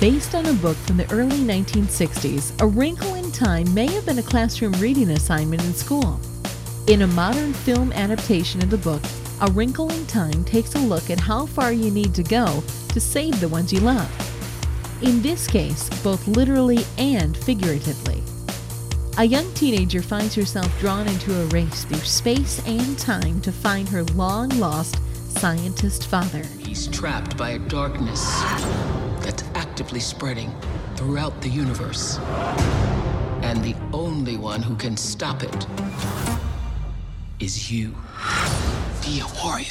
Based on a book from the early 1960s, A Wrinkle in Time may have been a classroom reading assignment in school. In a modern film adaptation of the book, A Wrinkle in Time takes a look at how far you need to go to save the ones you love. In this case, both literally and figuratively. A young teenager finds herself drawn into a race through space and time to find her long lost scientist father. He's trapped by a darkness that's actively spreading throughout the universe. And the only one who can stop it is you. Be a warrior.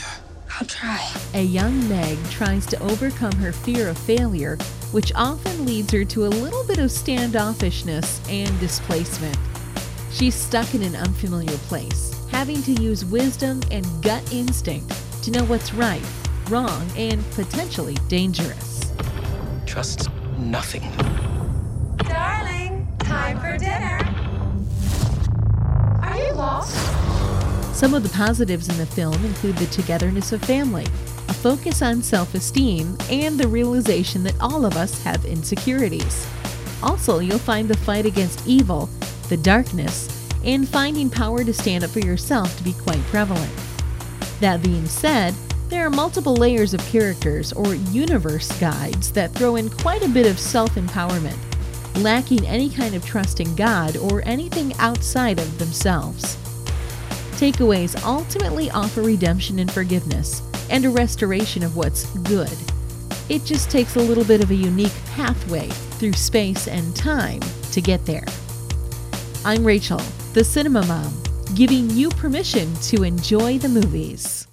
I'll try. A young Meg tries to overcome her fear of failure, which often leads her to a little bit of standoffishness and displacement. She's stuck in an unfamiliar place, having to use wisdom and gut instinct to know what's right, wrong, and potentially dangerous. Trust nothing. Darling, time for dinner. Are you lost? Some of the positives in the film include the togetherness of family, a focus on self esteem, and the realization that all of us have insecurities. Also, you'll find the fight against evil, the darkness, and finding power to stand up for yourself to be quite prevalent. That being said, there are multiple layers of characters or universe guides that throw in quite a bit of self empowerment, lacking any kind of trust in God or anything outside of themselves. Takeaways ultimately offer redemption and forgiveness, and a restoration of what's good. It just takes a little bit of a unique pathway through space and time to get there. I'm Rachel, the Cinema Mom, giving you permission to enjoy the movies.